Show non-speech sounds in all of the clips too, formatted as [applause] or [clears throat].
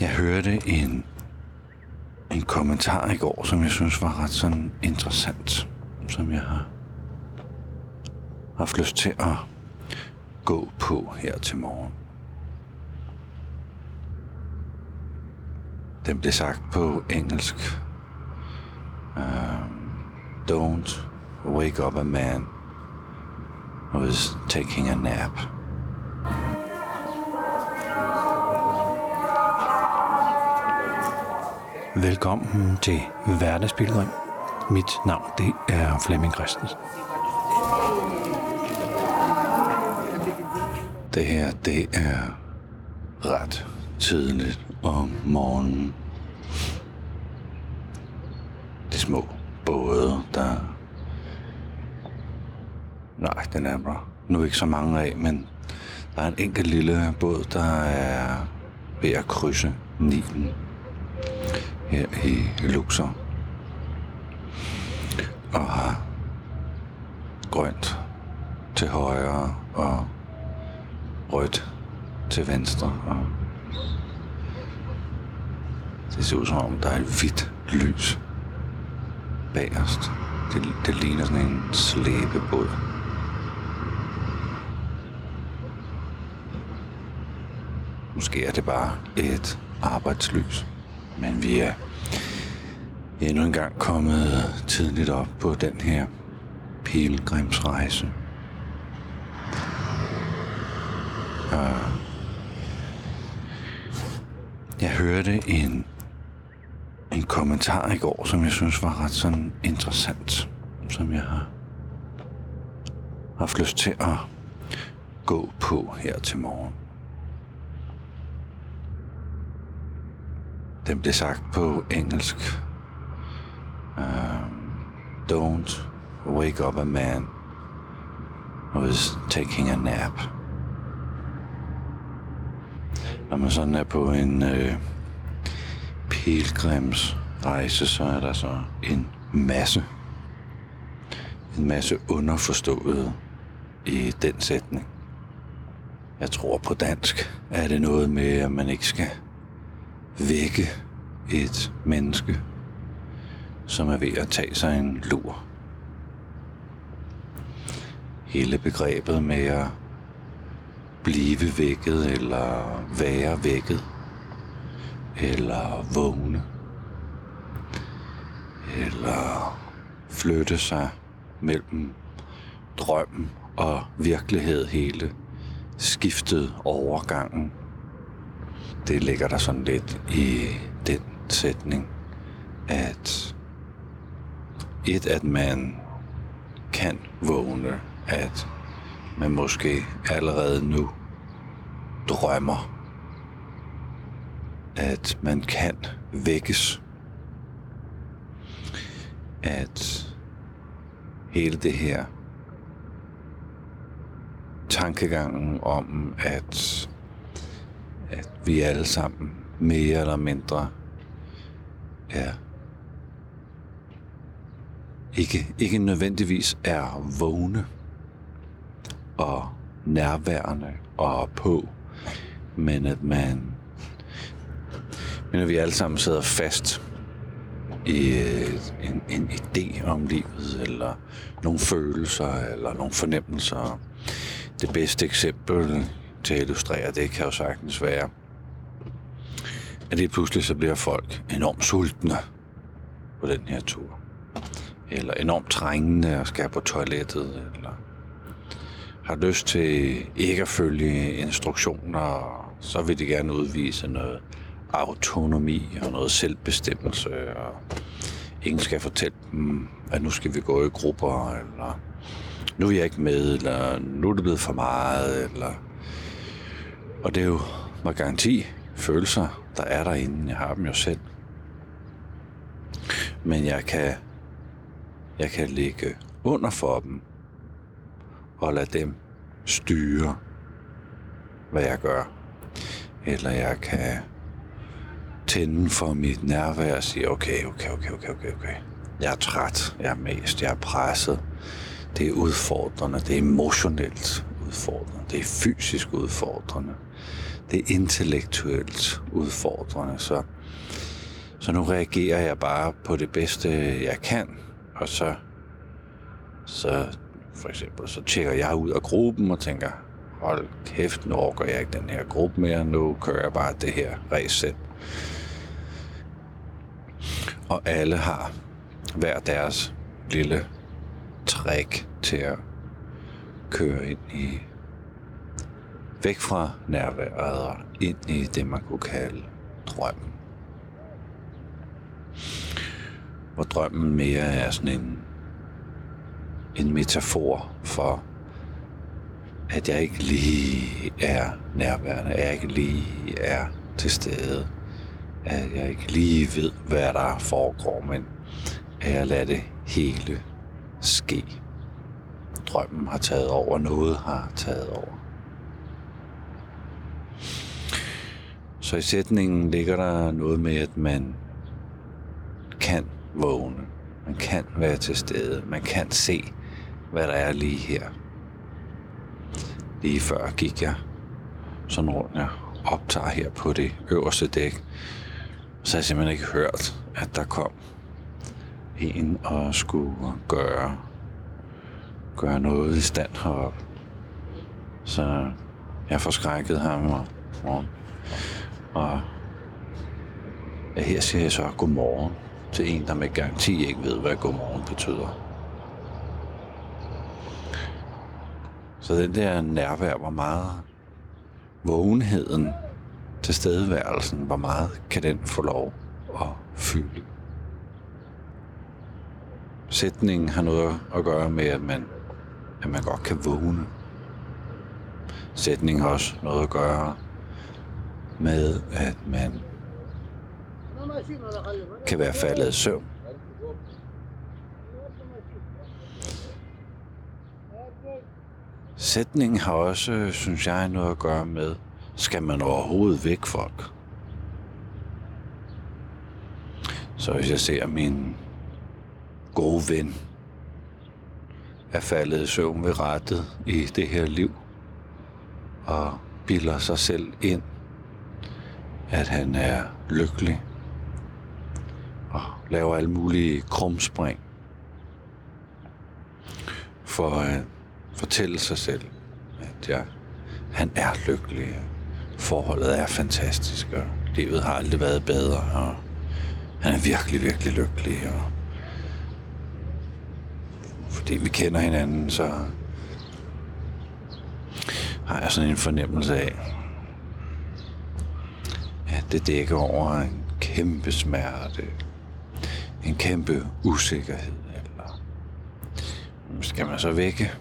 Jeg hørte en, en kommentar i går, som jeg synes var ret sådan interessant, som jeg har haft lyst til at gå på her til morgen. Den blev sagt på engelsk. Um, don't wake up a man who is taking a nap. Velkommen til Hverdagsbilledrøm. Mit navn det er Flemming Christensen. Det her, det er ret tidligt om morgenen. De små både, der... Nej, den er der nu ikke så mange af, men der er en enkelt lille båd, der er ved at krydse Nilen her i Luxor. Og har grønt til højre og rødt til venstre. Og det ser ud som om, der er et hvidt lys bagerst. Det, det ligner sådan en slæbebåd. Måske er det bare et arbejdslys. Men vi er endnu en gang kommet tidligt op på den her pilgrimsrejse. Og jeg hørte en, en kommentar i går, som jeg synes var ret sådan interessant, som jeg har haft lyst til at gå på her til morgen. Den blev sagt på engelsk. Um, don't wake up a man who is taking a nap. Når man sådan er på en øh, pilgrimsrejse, så er der så en masse, en masse underforstået i den sætning. Jeg tror på dansk er det noget med, at man ikke skal vække et menneske, som er ved at tage sig en lur. Hele begrebet med at blive vækket, eller være vækket, eller vågne, eller flytte sig mellem drømmen og virkelighed hele skiftet overgangen det ligger der sådan lidt i den sætning, at et, at man kan vågne, at man måske allerede nu drømmer, at man kan vækkes, at hele det her tankegangen om, at at vi alle sammen mere eller mindre er ikke, ikke nødvendigvis er vågne og nærværende og på, men at man men at vi alle sammen sidder fast i øh, en, en idé om livet, eller nogle følelser, eller nogle fornemmelser. Det bedste eksempel, til at illustrere det, kan jo sagtens være, at det pludselig så bliver folk enormt sultne på den her tur. Eller enormt trængende og skal på toilettet, eller har lyst til ikke at følge instruktioner, så vil de gerne udvise noget autonomi og noget selvbestemmelse, og ingen skal fortælle dem, at nu skal vi gå i grupper, eller nu er jeg ikke med, eller nu er det blevet for meget, eller og det er jo med garanti følelser, der er derinde. Jeg har dem jo selv. Men jeg kan, jeg kan ligge under for dem og lade dem styre, hvad jeg gør. Eller jeg kan tænde for mit nærvær og sige, okay, okay, okay, okay, okay, okay. Jeg er træt, jeg er mest, jeg er presset. Det er udfordrende, det er emotionelt udfordrende, det er fysisk udfordrende det er intellektuelt udfordrende, så, så nu reagerer jeg bare på det bedste, jeg kan, og så, så for eksempel, så tjekker jeg ud af gruppen og tænker, hold kæft, nu orker jeg ikke den her gruppe mere, nu kører jeg bare det her race selv. Og alle har hver deres lille trick til at køre ind i væk fra nærværet og ind i det, man kunne kalde drømmen. Hvor drømmen mere er sådan en, en metafor for, at jeg ikke lige er nærværende, at jeg ikke lige er til stede, at jeg ikke lige ved, hvad der foregår, men at jeg lader det hele ske. Drømmen har taget over, noget har taget over. Så i sætningen ligger der noget med, at man kan vågne. Man kan være til stede. Man kan se, hvad der er lige her. Lige før gik jeg sådan rundt. Jeg optager her på det øverste dæk. Så har jeg simpelthen ikke hørt, at der kom en og skulle gøre, gøre noget i stand heroppe. Så jeg forskrækkede ham og, og, og her siger jeg så godmorgen til en, der med garanti ikke ved, hvad godmorgen betyder. Så den der nærvær, var meget vågenheden, tilstedeværelsen, hvor meget kan den få lov at fylde. Sætningen har noget at gøre med, at man, at man godt kan vågne. Sætningen har også noget at gøre med, at man kan være faldet i søvn. Sætningen har også, synes jeg, noget at gøre med, skal man overhovedet væk folk? Så hvis jeg ser min gode ven er faldet i søvn ved rettet i det her liv, og bilder sig selv ind, at han er lykkelig, og laver alle mulige krumspring for at fortælle sig selv, at jeg, han er lykkelig. Forholdet er fantastisk, og livet har aldrig været bedre, og han er virkelig, virkelig lykkelig. Og fordi vi kender hinanden, så har jeg sådan en fornemmelse af, det dækker over en kæmpe smerte, en kæmpe usikkerhed. Eller skal man så vække?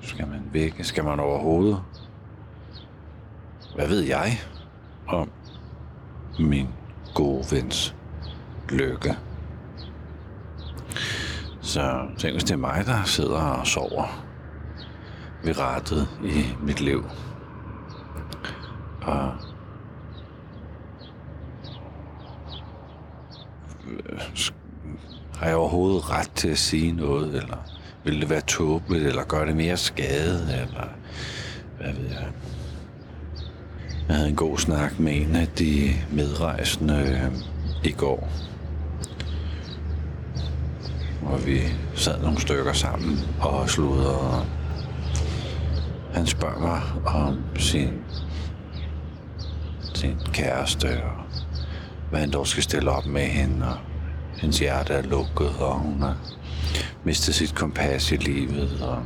Skal man vække? Skal man overhovedet? Hvad ved jeg om min gode vens lykke? Så tænk, hvis det er mig, der sidder og sover ved rettet i mit liv. Og har jeg overhovedet ret til at sige noget, eller vil det være tåbeligt, eller gøre det mere skade, eller hvad ved jeg. Jeg havde en god snak med en af de medrejsende øh, i går, hvor vi sad nogle stykker sammen og sludrede. Og han spørger mig om sin, sin kæreste, og hvad han dog skal stille op med hende, og hendes hjerte er lukket, og hun har mistet sit kompas i livet, og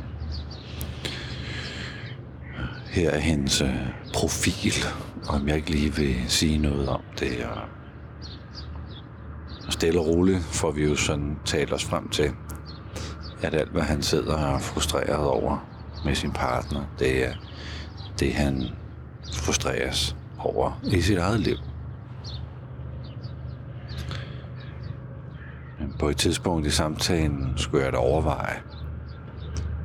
her er hendes øh, profil, om jeg ikke lige vil sige noget om det, og stille og roligt får vi jo sådan talt os frem til, at alt, hvad han sidder og er frustreret over med sin partner, det er det, han frustreres over i sit eget liv. Men på et tidspunkt i samtalen skulle jeg da overveje,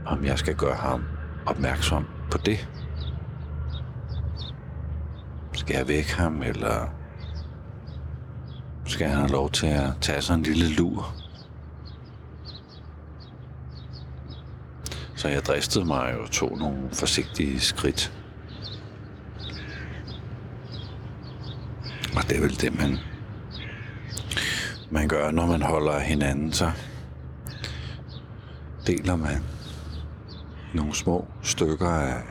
om jeg skal gøre ham opmærksom på det. Skal jeg vække ham, eller skal han have lov til at tage sig en lille lur? Så jeg dristede mig og tog nogle forsigtige skridt Og det er vel det, man, man gør, når man holder hinanden, så deler man nogle små stykker af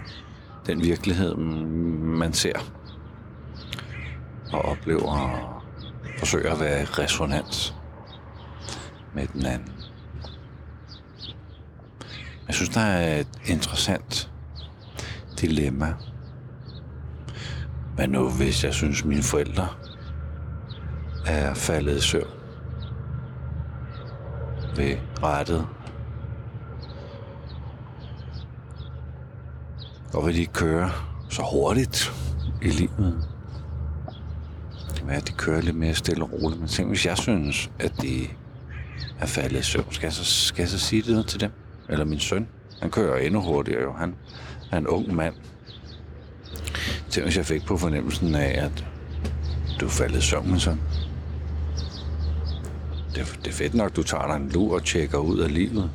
den virkelighed, man ser og oplever og forsøger at være i resonans med den anden. Jeg synes, der er et interessant dilemma. Hvad nu, hvis jeg synes, mine forældre er faldet i søvn ved rettet? Og vil de køre så hurtigt i livet? Det kan være, at de kører lidt mere stille og roligt. Men tænk, hvis jeg synes, at de er faldet i søvn, skal jeg så, skal jeg så sige det til dem? Eller min søn? Han kører endnu hurtigere jo. Han er en ung mand. Selv hvis jeg fik på fornemmelsen af, at du er faldet i søvn. Det, det er fedt nok, du tager dig en lur og tjekker ud af livet.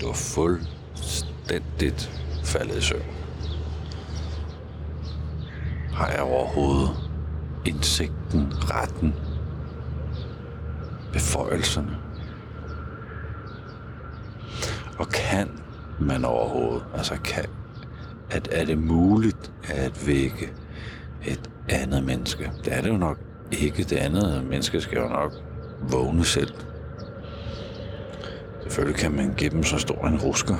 Du er fuldstændigt faldet i søvn. Har jeg overhovedet indsigten, retten, beføjelserne? Og kan man overhovedet, altså kan, at er det muligt at vække et andet menneske? Det er det jo nok ikke. Det andet menneske skal jo nok vågne selv. Selvfølgelig kan man give dem så stor en rusker,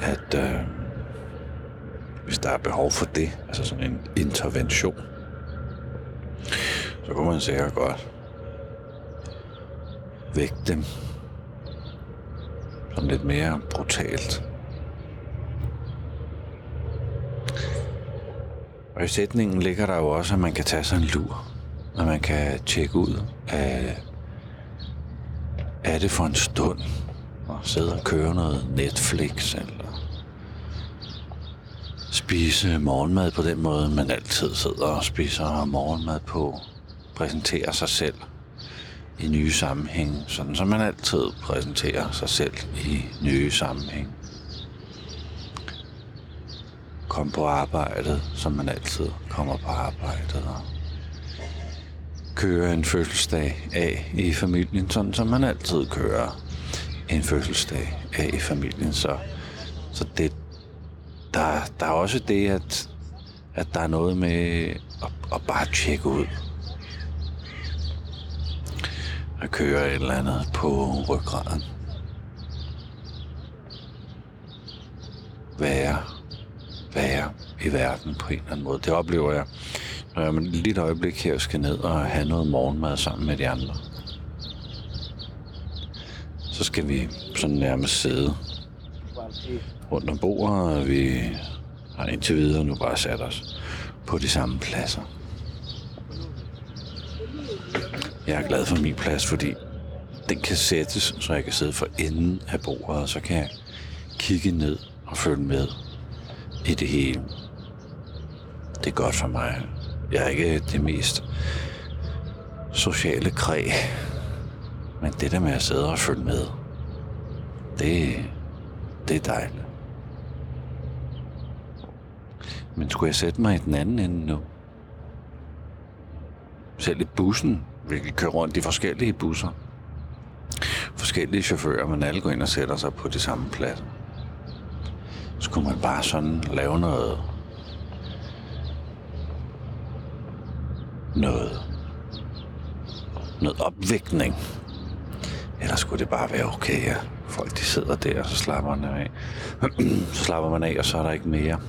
at øh, hvis der er behov for det, altså sådan en intervention, så kunne man sikkert godt vække dem sådan lidt mere brutalt. Og i sætningen ligger der jo også, at man kan tage sig en lur, og man kan tjekke ud af, er det for en stund, og sidde og køre noget Netflix, eller spise morgenmad på den måde, man altid sidder og spiser morgenmad på, præsenterer sig selv i nye sammenhæng, sådan som man altid præsenterer sig selv i nye sammenhæng. Kom på arbejdet, som man altid kommer på arbejdet, og køre en fødselsdag af i familien, sådan som man altid kører en fødselsdag af i familien. Så, så det, der, der er også det, at, at der er noget med at, at bare tjekke ud at køre et eller andet på ryggraden. Være i verden på en eller anden måde. Det oplever jeg, når jeg et øjeblik her skal ned og have noget morgenmad sammen med de andre. Så skal vi sådan nærmest sidde rundt om bordet, og vi har indtil videre nu bare sat os på de samme pladser. Jeg er glad for min plads, fordi den kan sættes, så jeg kan sidde for enden af bordet, og så kan jeg kigge ned og følge med i det hele. Det er godt for mig. Jeg er ikke det mest sociale kræ, men det der med at sidde og følge med, det, det er dejligt. Men skulle jeg sætte mig i den anden ende nu? Selv i bussen vi kan køre rundt i forskellige busser. Forskellige chauffører, men alle går ind og sætter sig på de samme pladser. Så man bare sådan lave noget... Noget... Noget opvækning. Eller skulle det bare være okay, ja? Folk de sidder der, og så slapper man af. [clears throat] så slapper man af, og så er der ikke mere.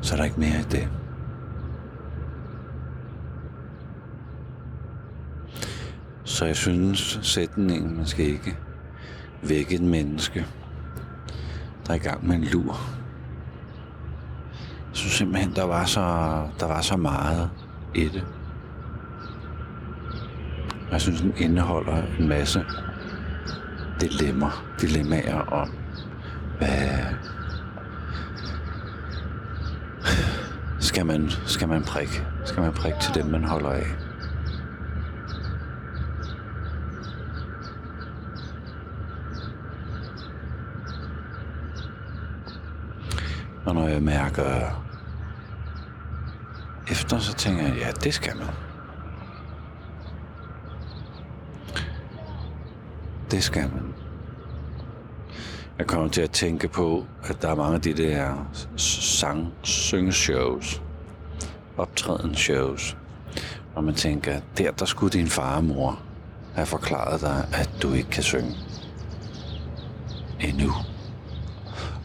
Så er der ikke mere i det. Så jeg synes, sætningen, man skal ikke vække et menneske, der er i gang med en lur. Jeg synes simpelthen, der var så, der var så meget i. Og jeg synes, den indeholder en masse dilemmaer, dilemmaer om, hvad skal man, skal man prikke? Skal man prikke til dem, man holder af? Og når jeg mærker efter, så tænker jeg, ja, det skal man. Det skal man. Jeg kommer til at tænke på, at der er mange af de der sang syngeshows, optrædenshows, og man tænker, der, der skulle din far og mor have forklaret dig, at du ikke kan synge. Endnu.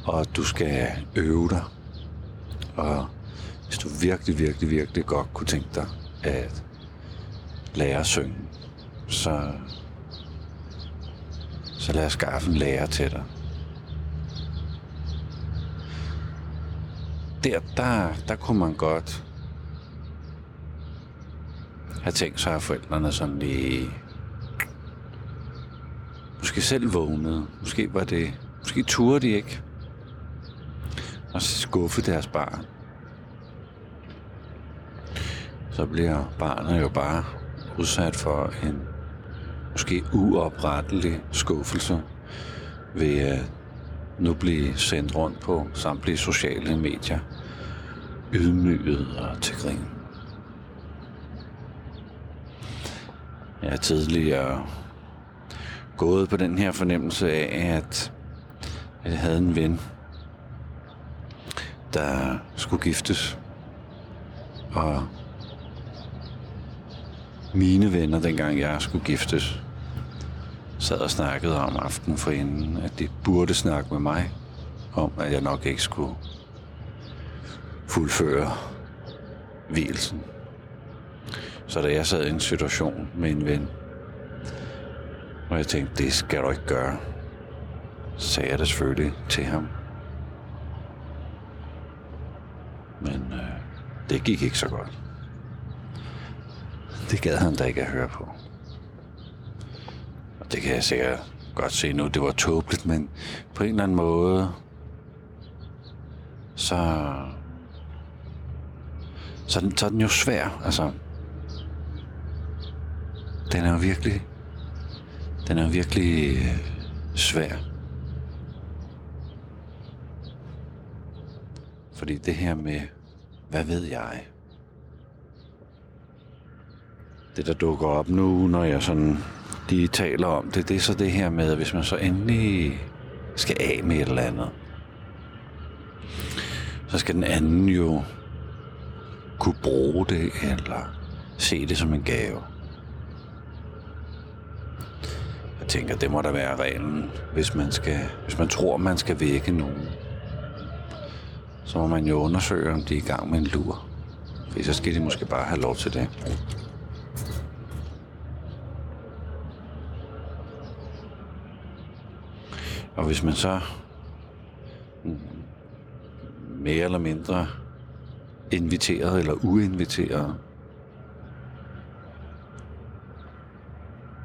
Og at du skal øve dig. Og hvis du virkelig, virkelig, virkelig godt kunne tænke dig at lære at synge, så, så lad os skaffe en lærer til dig. Der, der, der kunne man godt have tænkt sig, at forældrene sådan lige... Måske selv vågnede. Måske var det... Måske turde de ikke. Og skuffe deres barn. Så bliver barnet jo bare udsat for en måske uoprettelig skuffelse ved at nu blive sendt rundt på samtlige sociale medier, ydmyget og til grin. Jeg er tidligere gået på den her fornemmelse af, at jeg havde en ven, der skulle giftes. Og mine venner, dengang jeg skulle giftes, sad og snakkede om aftenen for inden, at de burde snakke med mig om, at jeg nok ikke skulle fuldføre hvilsen. Så da jeg sad i en situation med en ven, og jeg tænkte, det skal du ikke gøre, sagde jeg det selvfølgelig til ham. Men øh, det gik ikke så godt. Det gad han da ikke at høre på. Og det kan jeg sikkert godt se nu, det var tåbeligt, men på en eller anden måde, så, så, så er den jo svær. Altså, den er jo virkelig, den er jo virkelig øh, svær. Fordi det her med, hvad ved jeg? Det, der dukker op nu, når jeg sådan lige taler om det, det er så det her med, at hvis man så endelig skal af med et eller andet, så skal den anden jo kunne bruge det, eller se det som en gave. Jeg tænker, det må da være reglen, hvis man, skal, hvis man tror, man skal vække nogen. Så må man jo undersøge, om de er i gang med en lur. For så skal de måske bare have lov til det. Og hvis man så mere eller mindre inviteret eller uinviteret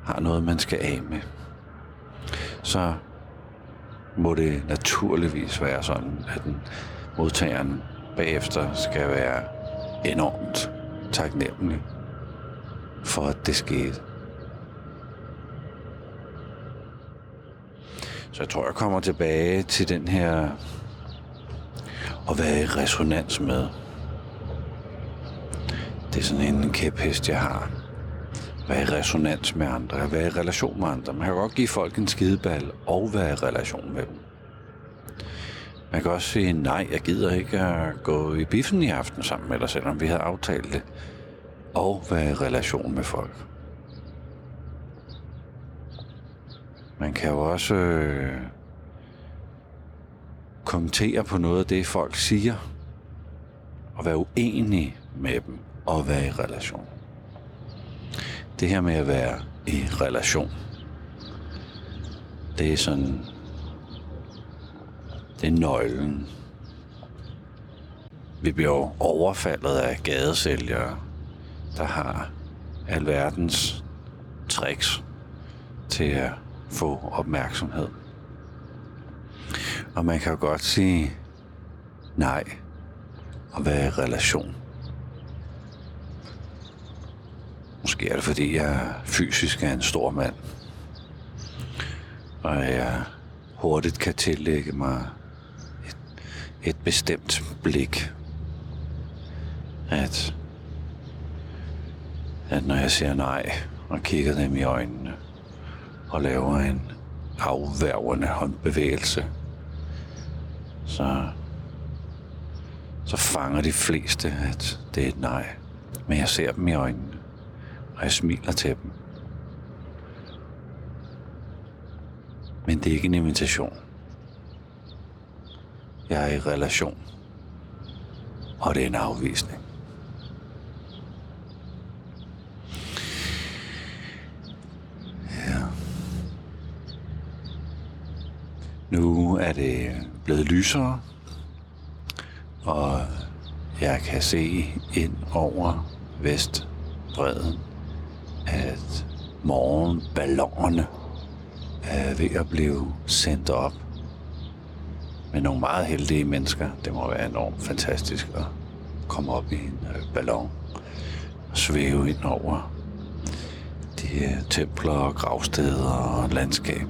har noget, man skal af med, så må det naturligvis være sådan, at den modtageren bagefter skal være enormt taknemmelig for, at det skete. Så jeg tror, jeg kommer tilbage til den her at være i resonans med. Det er sådan en kæphest, jeg har. Være i resonans med andre, være i relation med andre. Man kan godt give folk en skideball og være i relation med dem. Man kan også sige, nej, jeg gider ikke at gå i biffen i aften sammen med dig, selvom vi havde aftalt det. Og være i relation med folk. Man kan jo også øh, kommentere på noget af det, folk siger, og være uenig med dem og være i relation. Det her med at være i relation, det er sådan, det er nøglen. Vi bliver overfaldet af gadesælgere, der har alverdens tricks til at få opmærksomhed. Og man kan jo godt sige nej og være i relation. Måske er det fordi, jeg fysisk er en stor mand. Og jeg hurtigt kan tillægge mig et, et bestemt blik. At at når jeg siger nej og kigger dem i øjnene og laver en afværgende håndbevægelse, så, så fanger de fleste, at det er et nej. Men jeg ser dem i øjnene, og jeg smiler til dem. Men det er ikke en invitation. Jeg er i relation. Og det er en afvisning. Ja. Nu er det blevet lysere, og jeg kan se ind over vestbredden, at morgenballonerne er ved at blive sendt op med nogle meget heldige mennesker. Det må være enormt fantastisk at komme op i en øh, ballon og svæve ind over de øh, templer og gravsteder og landskab.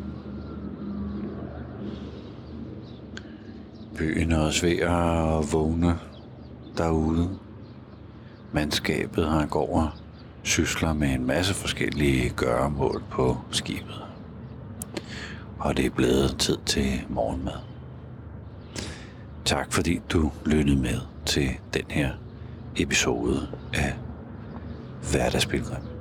Byen er også ved at vågne derude. Mandskabet har går og sysler med en masse forskellige gøremål på skibet. Og det er blevet tid til morgenmad. Tak fordi du lyttede med til den her episode af Hverdagspilgrim.